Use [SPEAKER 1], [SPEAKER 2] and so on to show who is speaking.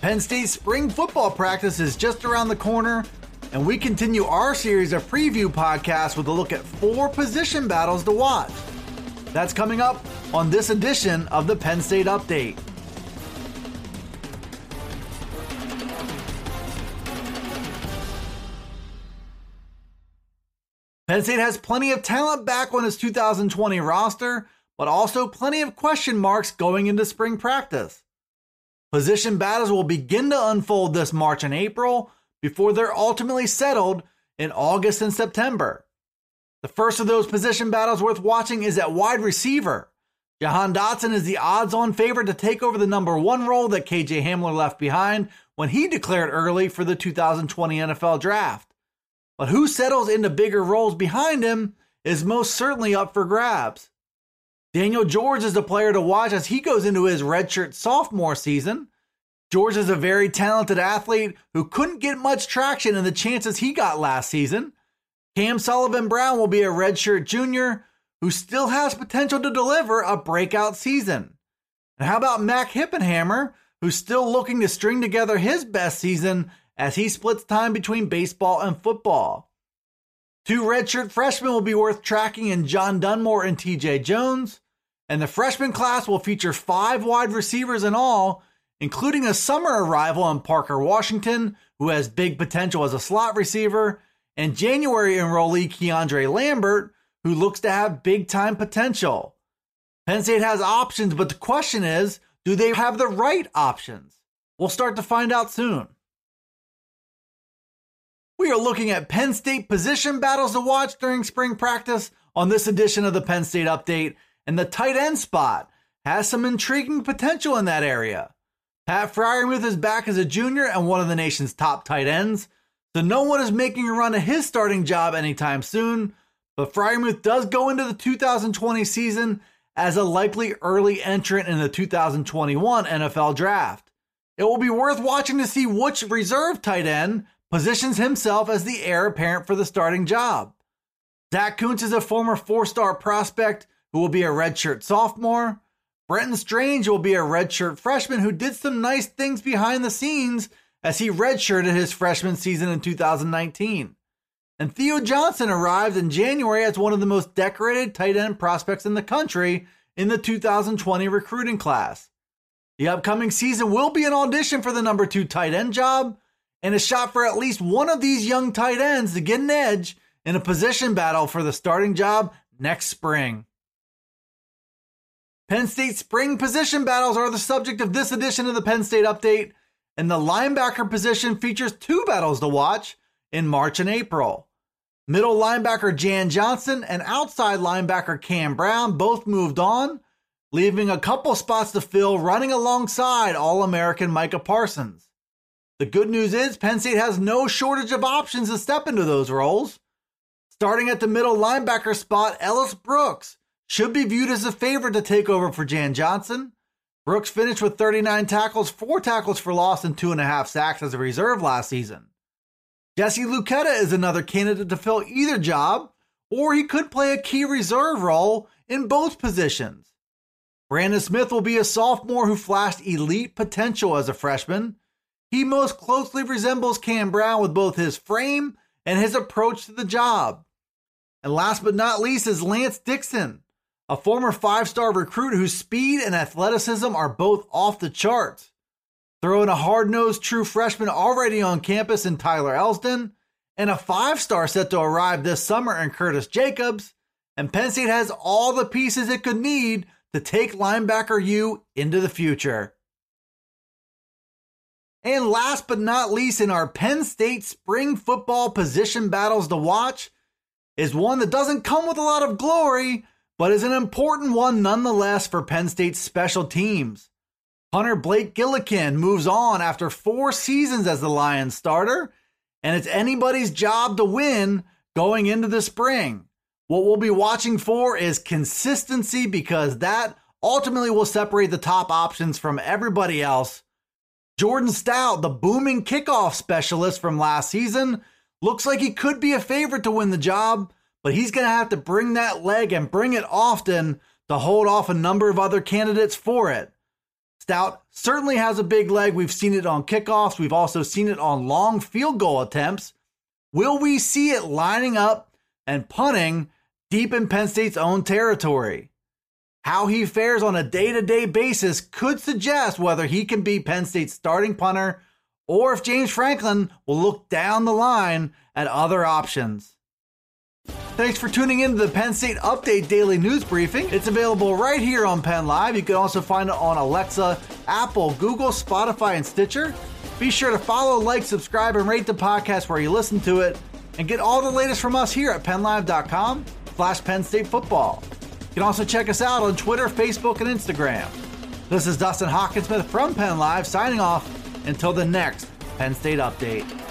[SPEAKER 1] Penn State spring football practice is just around the corner, and we continue our series of preview podcasts with a look at four position battles to watch. That's coming up on this edition of the Penn State Update. Penn State has plenty of talent back on its 2020 roster, but also plenty of question marks going into spring practice. Position battles will begin to unfold this March and April before they're ultimately settled in August and September. The first of those position battles worth watching is at wide receiver. Jahan Dotson is the odds on favorite to take over the number one role that KJ Hamler left behind when he declared early for the 2020 NFL Draft. But who settles into bigger roles behind him is most certainly up for grabs. Daniel George is the player to watch as he goes into his redshirt sophomore season. George is a very talented athlete who couldn't get much traction in the chances he got last season. Cam Sullivan Brown will be a redshirt junior who still has potential to deliver a breakout season. And how about Mac Hippenhammer, who's still looking to string together his best season as he splits time between baseball and football. Two redshirt freshmen will be worth tracking in John Dunmore and TJ Jones, and the freshman class will feature five wide receivers in all, including a summer arrival in Parker Washington, who has big potential as a slot receiver, and January enrollee Keandre Lambert, who looks to have big time potential. Penn State has options, but the question is do they have the right options? We'll start to find out soon. We are looking at Penn State position battles to watch during spring practice on this edition of the Penn State Update, and the tight end spot has some intriguing potential in that area. Pat Freiermuth is back as a junior and one of the nation's top tight ends, so no one is making a run at his starting job anytime soon. But Freiermuth does go into the 2020 season as a likely early entrant in the 2021 NFL Draft. It will be worth watching to see which reserve tight end positions himself as the heir apparent for the starting job. Zach Kuntz is a former four star prospect who will be a redshirt sophomore. Brenton Strange will be a redshirt freshman who did some nice things behind the scenes as he redshirted his freshman season in 2019. And Theo Johnson arrived in January as one of the most decorated tight end prospects in the country in the 2020 recruiting class. The upcoming season will be an audition for the number two tight end job, and a shot for at least one of these young tight ends to get an edge in a position battle for the starting job next spring. Penn State spring position battles are the subject of this edition of the Penn State Update, and the linebacker position features two battles to watch in March and April. Middle linebacker Jan Johnson and outside linebacker Cam Brown both moved on, leaving a couple spots to fill running alongside All American Micah Parsons. The good news is Penn State has no shortage of options to step into those roles. Starting at the middle linebacker spot, Ellis Brooks should be viewed as a favorite to take over for Jan Johnson. Brooks finished with 39 tackles, four tackles for loss, and two and a half sacks as a reserve last season. Jesse Luketa is another candidate to fill either job, or he could play a key reserve role in both positions. Brandon Smith will be a sophomore who flashed elite potential as a freshman. He most closely resembles Cam Brown with both his frame and his approach to the job. And last but not least is Lance Dixon, a former five star recruit whose speed and athleticism are both off the charts. Throw in a hard nosed true freshman already on campus in Tyler Elsdon, and a five star set to arrive this summer in Curtis Jacobs, and Penn State has all the pieces it could need to take linebacker U into the future. And last but not least, in our Penn State spring football position battles to watch, is one that doesn't come with a lot of glory, but is an important one nonetheless for Penn State's special teams. Punter Blake Gillikin moves on after four seasons as the Lions starter, and it's anybody's job to win going into the spring. What we'll be watching for is consistency because that ultimately will separate the top options from everybody else. Jordan Stout, the booming kickoff specialist from last season, looks like he could be a favorite to win the job, but he's going to have to bring that leg and bring it often to hold off a number of other candidates for it. Stout certainly has a big leg. We've seen it on kickoffs. We've also seen it on long field goal attempts. Will we see it lining up and punting deep in Penn State's own territory? How he fares on a day to day basis could suggest whether he can be Penn State's starting punter or if James Franklin will look down the line at other options. Thanks for tuning in to the Penn State Update Daily News Briefing. It's available right here on Penn Live. You can also find it on Alexa, Apple, Google, Spotify, and Stitcher. Be sure to follow, like, subscribe, and rate the podcast where you listen to it. And get all the latest from us here at PennLive.com slash Penn State Football. You can also check us out on Twitter, Facebook, and Instagram. This is Dustin Hockensmith from Penn Live signing off until the next Penn State Update.